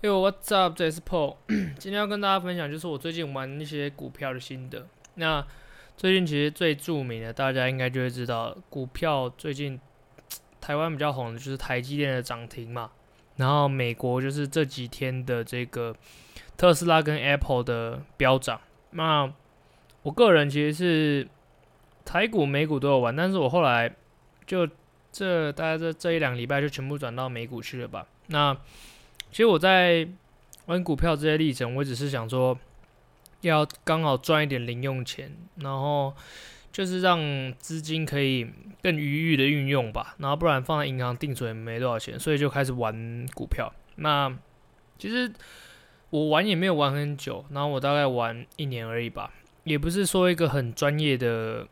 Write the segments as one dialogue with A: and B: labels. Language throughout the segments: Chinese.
A: Hey, what's up？这是 Paul。今天要跟大家分享，就是我最近玩一些股票的心得。那最近其实最著名的，大家应该就会知道，股票最近 台湾比较红的就是台积电的涨停嘛。然后美国就是这几天的这个特斯拉跟 Apple 的飙涨。那我个人其实是台股、美股都有玩，但是我后来就这大概这这一两礼拜就全部转到美股去了吧。那其实我在玩股票这些历程，我只是想说，要刚好赚一点零用钱，然后就是让资金可以更余裕的运用吧，然后不然放在银行定存也没多少钱，所以就开始玩股票。那其实我玩也没有玩很久，然后我大概玩一年而已吧，也不是说一个很专业的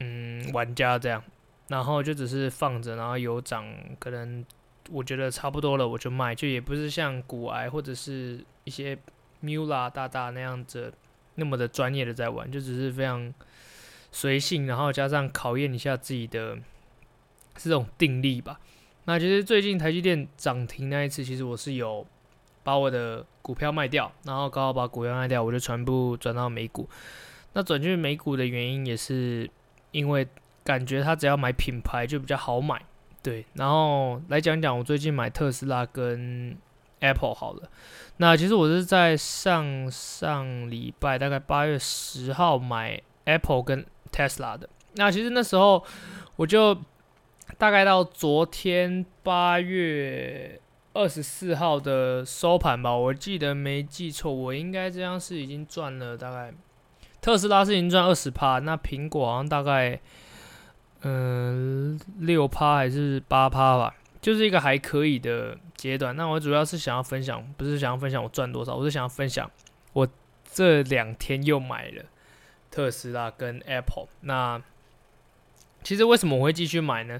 A: 嗯玩家这样，然后就只是放着，然后有涨可能。我觉得差不多了，我就卖，就也不是像股癌或者是一些 Mula 大大那样子那么的专业的在玩，就只是非常随性，然后加上考验一下自己的这种定力吧。那其实最近台积电涨停那一次，其实我是有把我的股票卖掉，然后刚好把股票卖掉，我就全部转到美股。那转去美股的原因也是因为感觉它只要买品牌就比较好买。对，然后来讲讲我最近买特斯拉跟 Apple 好了。那其实我是在上上礼拜，大概八月十号买 Apple 跟 Tesla 的。那其实那时候我就大概到昨天八月二十四号的收盘吧，我记得没记错，我应该这样是已经赚了大概特斯拉是已经赚二十趴，那苹果好像大概。嗯，六趴还是八趴吧，就是一个还可以的阶段。那我主要是想要分享，不是想要分享我赚多少，我是想要分享我这两天又买了特斯拉跟 Apple。那其实为什么我会继续买呢？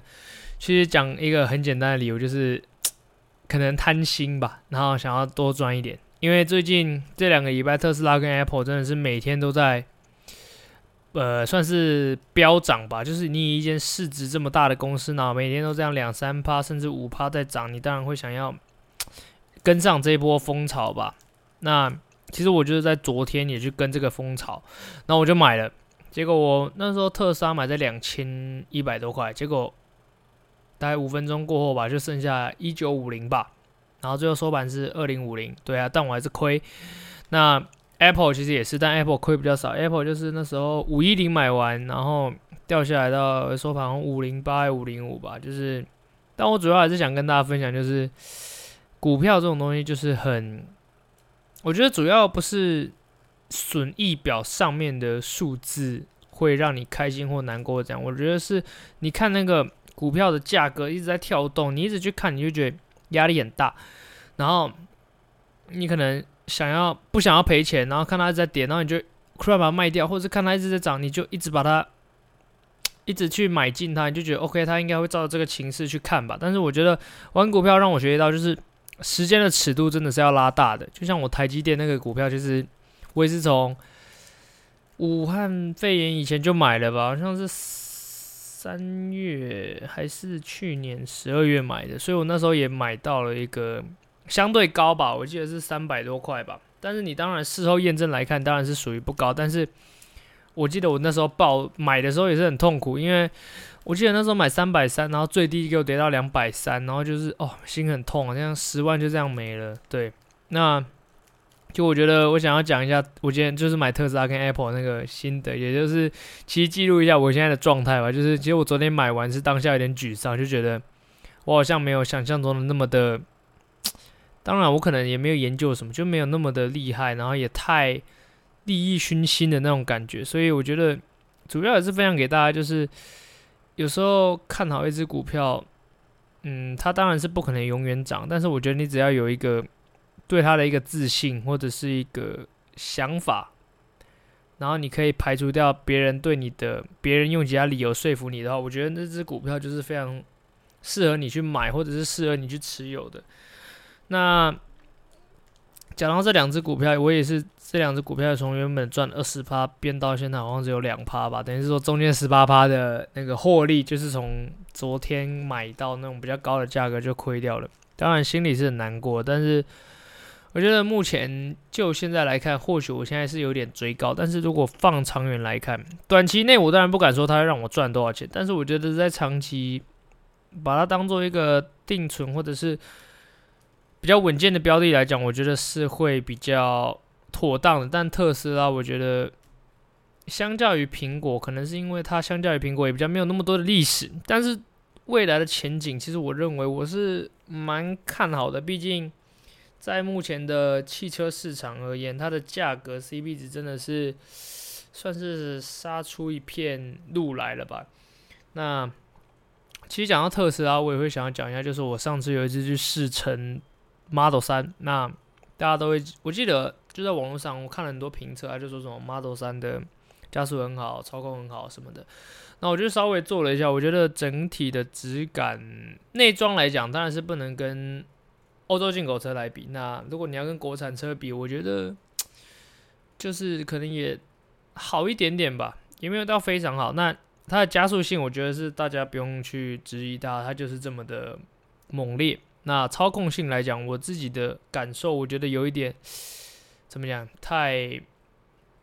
A: 其实讲一个很简单的理由，就是 可能贪心吧，然后想要多赚一点。因为最近这两个礼拜，特斯拉跟 Apple 真的是每天都在。呃，算是飙涨吧，就是你一间市值这么大的公司呢，每天都这样两三趴甚至五趴在涨，你当然会想要跟上这一波风潮吧。那其实我就是在昨天也去跟这个风潮，那我就买了。结果我那时候特斯拉买在两千一百多块，结果大概五分钟过后吧，就剩下一九五零吧，然后最后收盘是二零五零，对啊，但我还是亏。那 Apple 其实也是，但 Apple 亏比较少。Apple 就是那时候五一零买完，然后掉下来到收盘五零八、五零五吧。就是，但我主要还是想跟大家分享，就是股票这种东西，就是很，我觉得主要不是损益表上面的数字会让你开心或难过这样。我觉得是你看那个股票的价格一直在跳动，你一直去看，你就觉得压力很大，然后你可能。想要不想要赔钱，然后看它一直在跌，然后你就突然把它卖掉，或者是看它一直在涨，你就一直把它 一直去买进它，你就觉得 OK，它应该会照这个情势去看吧。但是我觉得玩股票让我学习到，就是时间的尺度真的是要拉大的。就像我台积电那个股票，其实我也是从武汉肺炎以前就买了吧，好像是三月还是去年十二月买的，所以我那时候也买到了一个。相对高吧，我记得是三百多块吧。但是你当然事后验证来看，当然是属于不高。但是我记得我那时候报买的时候也是很痛苦，因为我记得那时候买三百三，然后最低给我跌到两百三，然后就是哦，心很痛，好像十万就这样没了。对，那就我觉得我想要讲一下，我今天就是买特斯拉跟 Apple 那个心得，也就是其实记录一下我现在的状态吧。就是其实我昨天买完是当下有点沮丧，就觉得我好像没有想象中的那么的。当然，我可能也没有研究什么，就没有那么的厉害，然后也太利益熏心的那种感觉，所以我觉得主要也是分享给大家，就是有时候看好一只股票，嗯，它当然是不可能永远涨，但是我觉得你只要有一个对它的一个自信或者是一个想法，然后你可以排除掉别人对你的别人用其他理由说服你的话，我觉得那只股票就是非常适合你去买，或者是适合你去持有的。那讲到这两只股票，我也是这两只股票从原本赚二十趴变到现在好像只有两趴吧，等于是说中间十八趴的那个获利，就是从昨天买到那种比较高的价格就亏掉了。当然心里是很难过，但是我觉得目前就现在来看，或许我现在是有点追高，但是如果放长远来看，短期内我当然不敢说它让我赚多少钱，但是我觉得在长期把它当做一个定存或者是比较稳健的标的来讲，我觉得是会比较妥当的。但特斯拉，我觉得相较于苹果，可能是因为它相较于苹果也比较没有那么多的历史，但是未来的前景，其实我认为我是蛮看好的，毕竟。在目前的汽车市场而言，它的价格 C B 值真的是算是杀出一片路来了吧？那其实讲到特斯拉，我也会想要讲一下，就是我上次有一次去试乘 Model 3，那大家都会，我记得就在网络上我看了很多评测，啊，就说什么 Model 3的加速很好，操控很好什么的。那我就稍微做了一下，我觉得整体的质感，内装来讲，当然是不能跟。欧洲进口车来比，那如果你要跟国产车比，我觉得 就是可能也好一点点吧，也没有到非常好。那它的加速性，我觉得是大家不用去质疑它，它就是这么的猛烈。那操控性来讲，我自己的感受，我觉得有一点 怎么讲，太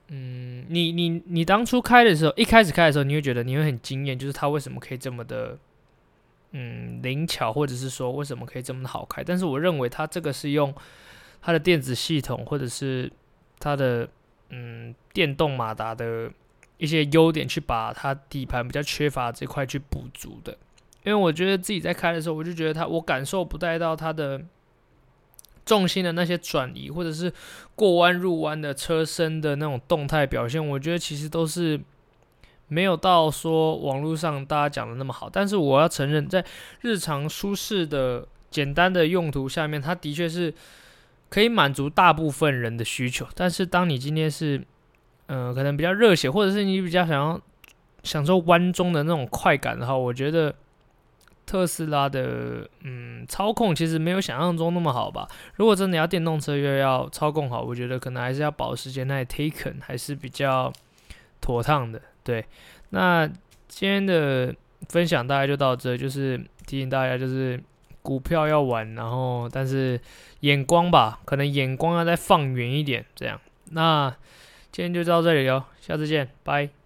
A: 嗯，你你你当初开的时候，一开始开的时候，你会觉得你会很惊艳，就是它为什么可以这么的。嗯，灵巧，或者是说为什么可以这么的好开？但是我认为它这个是用它的电子系统，或者是它的嗯电动马达的一些优点，去把它底盘比较缺乏这块去补足的。因为我觉得自己在开的时候，我就觉得它，我感受不带到它的重心的那些转移，或者是过弯入弯的车身的那种动态表现，我觉得其实都是。没有到说网络上大家讲的那么好，但是我要承认，在日常舒适的简单的用途下面，它的确是可以满足大部分人的需求。但是当你今天是，嗯、可能比较热血，或者是你比较想要享受弯中的那种快感的话，我觉得特斯拉的嗯操控其实没有想象中那么好吧。如果真的要电动车又要操控好，我觉得可能还是要保时捷那 Taycan 还是比较妥当的。对，那今天的分享大概就到这，就是提醒大家，就是股票要玩，然后但是眼光吧，可能眼光要再放远一点，这样。那今天就到这里喽，下次见，拜。